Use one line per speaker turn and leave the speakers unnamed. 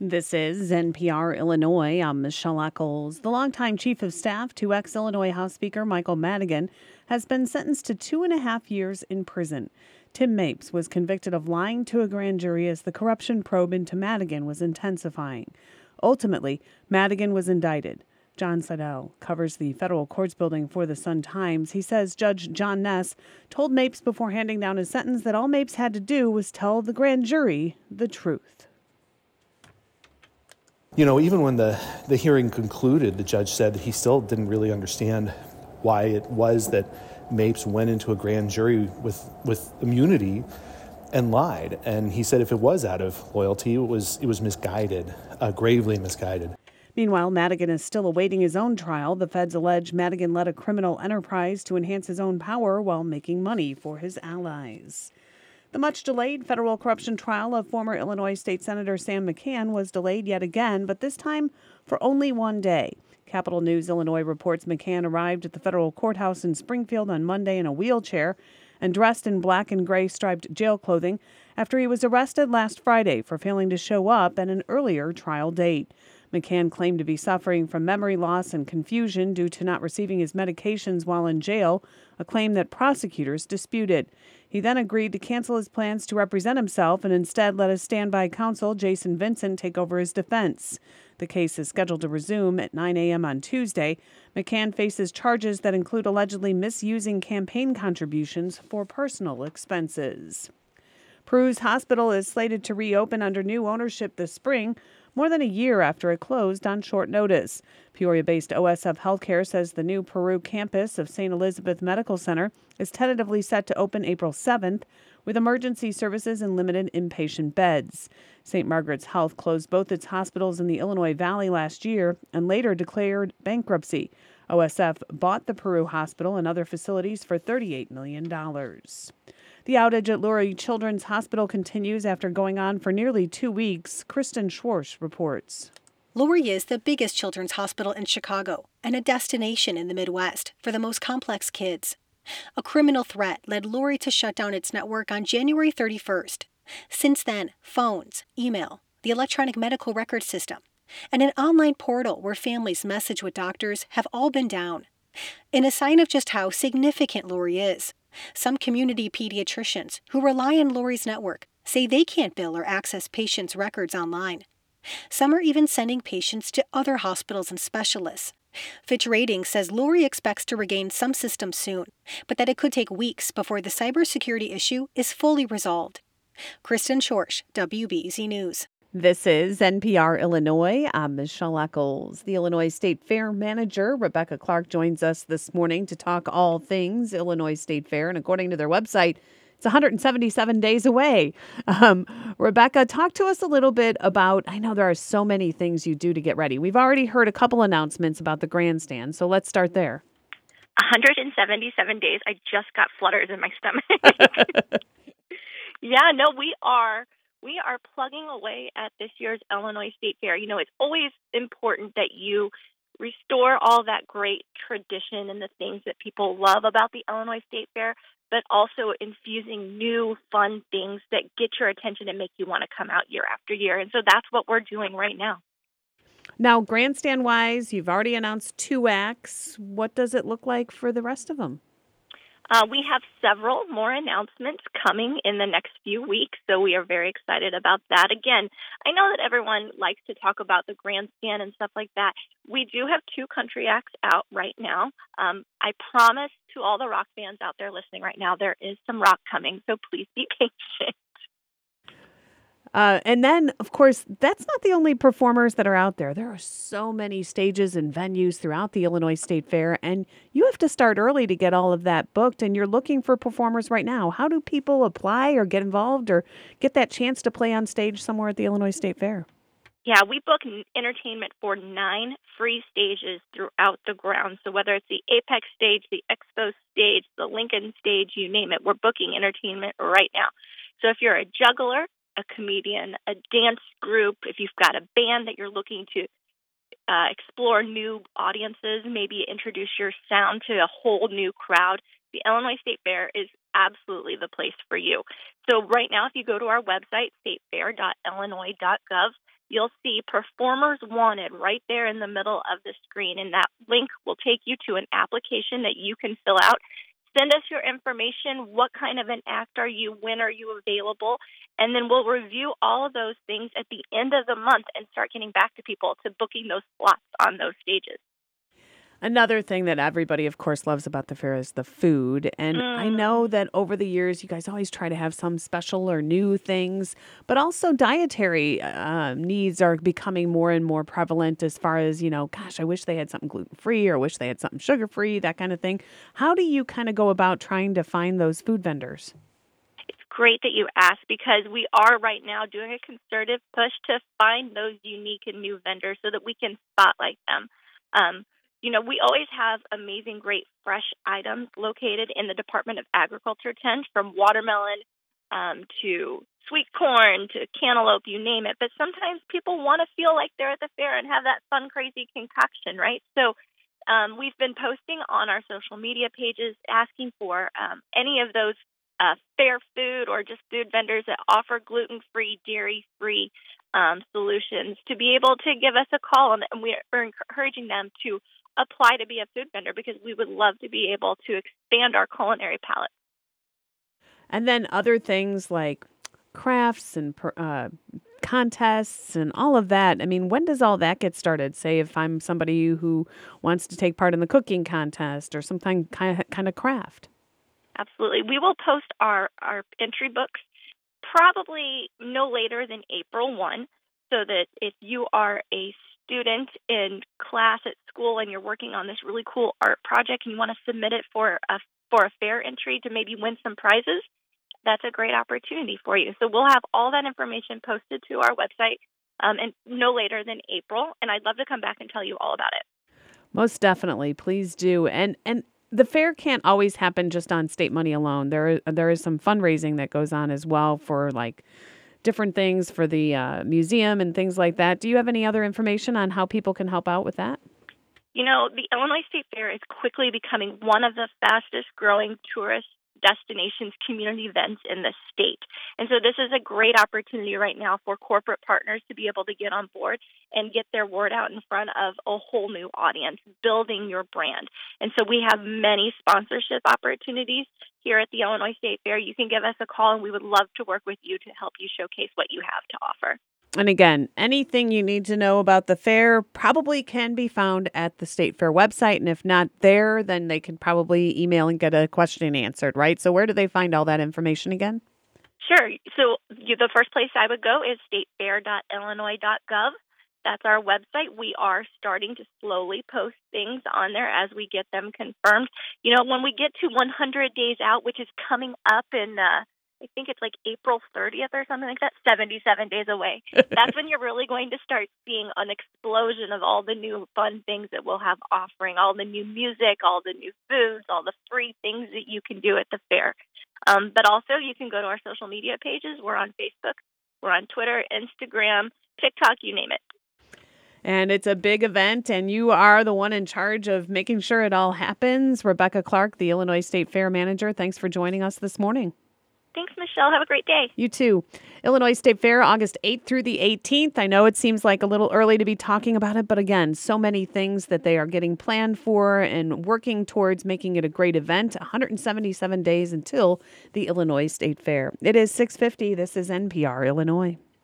This is NPR Illinois. I'm Michelle Eccles. The longtime chief of staff to ex Illinois House Speaker Michael Madigan has been sentenced to two and a half years in prison. Tim Mapes was convicted of lying to a grand jury as the corruption probe into Madigan was intensifying. Ultimately, Madigan was indicted. Jon Seidel covers the federal courts building for the Sun Times. He says Judge John Kness told Mapes before handing down his sentence that all Mapes had to do was tell the grand jury the truth.
You know, even when the, the hearing concluded, the judge said that he still didn't really understand why it was that Mapes went into a grand jury with, with immunity and lied. And he said if it was out of loyalty, it was, it was misguided, uh, gravely misguided.
Meanwhile, Madigan is still awaiting his own trial. The feds allege Madigan led a criminal enterprise to enhance his own power while making money for his allies. The much delayed federal corruption trial of former Illinois State Senator Sam McCann was delayed yet again, but this time for only one day. Capitol News Illinois reports McCann arrived at the federal courthouse in Springfield on Monday in a wheelchair and dressed in black and gray striped jail clothing after he was arrested last Friday for failing to show up at an earlier trial date. McCann claimed to be suffering from memory loss and confusion due to not receiving his medications while in jail, a claim that prosecutors disputed. He then agreed to cancel his plans to represent himself and instead let his standby counsel, Jason Vincent, take over his defense. The case is scheduled to resume at 9 a.m. on Tuesday. McCann faces charges that include allegedly misusing campaign contributions for personal expenses. Peru's hospital is slated to reopen under new ownership this spring more than a year after it closed on short notice. Peoria based OSF Healthcare says the new Peru campus of St. Elizabeth Medical Center is tentatively set to open April 7th with emergency services and limited inpatient beds. St. Margaret's Health closed both its hospitals in the Illinois Valley last year and later declared bankruptcy. OSF bought the Peru hospital and other facilities for $38 million. The outage at Lurie Children's Hospital continues after going on for nearly two weeks. Kristen Schorsch reports.
Lurie is the biggest children's hospital in Chicago and a destination in the Midwest for the most complex kids. A criminal threat led Lurie to shut down its network on January 31st. Since then, phones, email, the electronic medical record system, and an online portal where families message with doctors have all been down. In a sign of just how significant Lurie is, some community pediatricians who rely on Lurie's network say they can't bill or access patients' records online. Some are even sending patients to other hospitals and specialists. Fitch Ratings says Lurie expects to regain some systems soon, but that it could take weeks before the cybersecurity issue is fully resolved. Kristen Schorsch, WBEZ News.
This is NPR Illinois. I'm Michelle Eccles. The Illinois State Fair manager, Rebecca Clark, joins us this morning to talk all things Illinois State Fair. And according to their website, it's 177 days away. Um, Rebecca, talk to us a little bit about. I know there are so many things you do to get ready. We've already heard a couple announcements about the grandstand, so let's start there.
177 days. I just got flutters in my stomach. yeah, no, we are we are plugging away at this year's Illinois State Fair. You know, it's always important that you restore all that great tradition and the things that people love about the Illinois State Fair, but also infusing new fun things that get your attention and make you want to come out year after year. And so that's what we're doing right now.
Now, grandstand wise, you've already announced two acts. What does it look like for the rest of them?
Uh, we have several more announcements coming in the next few weeks, so we are very excited about that. Again, I know that everyone likes to talk about the grandstand and stuff like that. We do have two country acts out right now. Um, I promise to all the rock fans out there listening right now, there is some rock coming, so please be patient.
Uh, and then, of course, that's not the only performers that are out there. There are so many stages and venues throughout the Illinois State Fair, and you have to start early to get all of that booked. And you're looking for performers right now. How do people apply or get involved or get that chance to play on stage somewhere at the Illinois State Fair?
Yeah, we book entertainment for nine free stages throughout the ground. So whether it's the Apex stage, the Expo stage, the Lincoln stage, you name it, we're booking entertainment right now. So if you're a juggler, a comedian, a dance group, if you've got a band that you're looking to uh, explore new audiences, maybe introduce your sound to a whole new crowd, the Illinois State Fair is absolutely the place for you. So, right now, if you go to our website, statefair.illinois.gov, you'll see Performers Wanted right there in the middle of the screen. And that link will take you to an application that you can fill out. Send us your information. What kind of an act are you? When are you available? And then we'll review all of those things at the end of the month and start getting back to people to booking those slots on those stages.
Another thing that everybody, of course, loves about the fair is the food. And mm. I know that over the years, you guys always try to have some special or new things, but also dietary uh, needs are becoming more and more prevalent as far as, you know, gosh, I wish they had something gluten free or wish they had something sugar free, that kind of thing. How do you kind of go about trying to find those food vendors?
It's great that you asked because we are right now doing a concerted push to find those unique and new vendors so that we can spotlight them. Um, you know, we always have amazing, great fresh items located in the Department of Agriculture tent from watermelon um, to sweet corn to cantaloupe, you name it. But sometimes people want to feel like they're at the fair and have that fun, crazy concoction, right? So um, we've been posting on our social media pages asking for um, any of those uh, fair food or just food vendors that offer gluten free, dairy free um, solutions to be able to give us a call. And we're encouraging them to apply to be a food vendor because we would love to be able to expand our culinary palette.
And then other things like crafts and uh, contests and all of that. I mean, when does all that get started? Say, if I'm somebody who wants to take part in the cooking contest or something kind of, kind of craft.
Absolutely. We will post our, our entry books probably no later than April 1 so that if you are a student in class at school and you're working on this really cool art project and you want to submit it for a for a fair entry to maybe win some prizes, that's a great opportunity for you. So we'll have all that information posted to our website um, and no later than April. And I'd love to come back and tell you all about it.
Most definitely, please do. And and the fair can't always happen just on state money alone. There there is some fundraising that goes on as well for like different things for the uh, museum and things like that. Do you have any other information on how people can help out with that?
You know, the Illinois State Fair is quickly becoming one of the fastest growing tourist destinations, community events in the state. And so this is a great opportunity right now for corporate partners to be able to get on board and get their word out in front of a whole new audience, building your brand. And so we have many sponsorship opportunities here at the Illinois State Fair. You can give us a call and we would love to work with you to help you showcase what you have to offer.
And again, anything you need to know about the fair probably can be found at the State Fair website. And if not there, then they can probably email and get a question answered, right? So, where do they find all that information again?
Sure. So, you, the first place I would go is statefair.illinois.gov. That's our website. We are starting to slowly post things on there as we get them confirmed. You know, when we get to 100 days out, which is coming up in uh, I think it's like April 30th or something like that, 77 days away. That's when you're really going to start seeing an explosion of all the new fun things that we'll have offering, all the new music, all the new foods, all the free things that you can do at the fair. Um, but also, you can go to our social media pages. We're on Facebook, we're on Twitter, Instagram, TikTok, you name it.
And it's a big event, and you are the one in charge of making sure it all happens. Rebecca Clark, the Illinois State Fair Manager, thanks for joining us this morning.
Thanks, Michelle. Have a great day.
You too. Illinois State Fair, August 8th through the 18th. I know it seems like a little early to be talking about it, but again, so many things that they are getting planned for and working towards making it a great event. 177 days until the Illinois State Fair. It is 650. This is NPR, Illinois.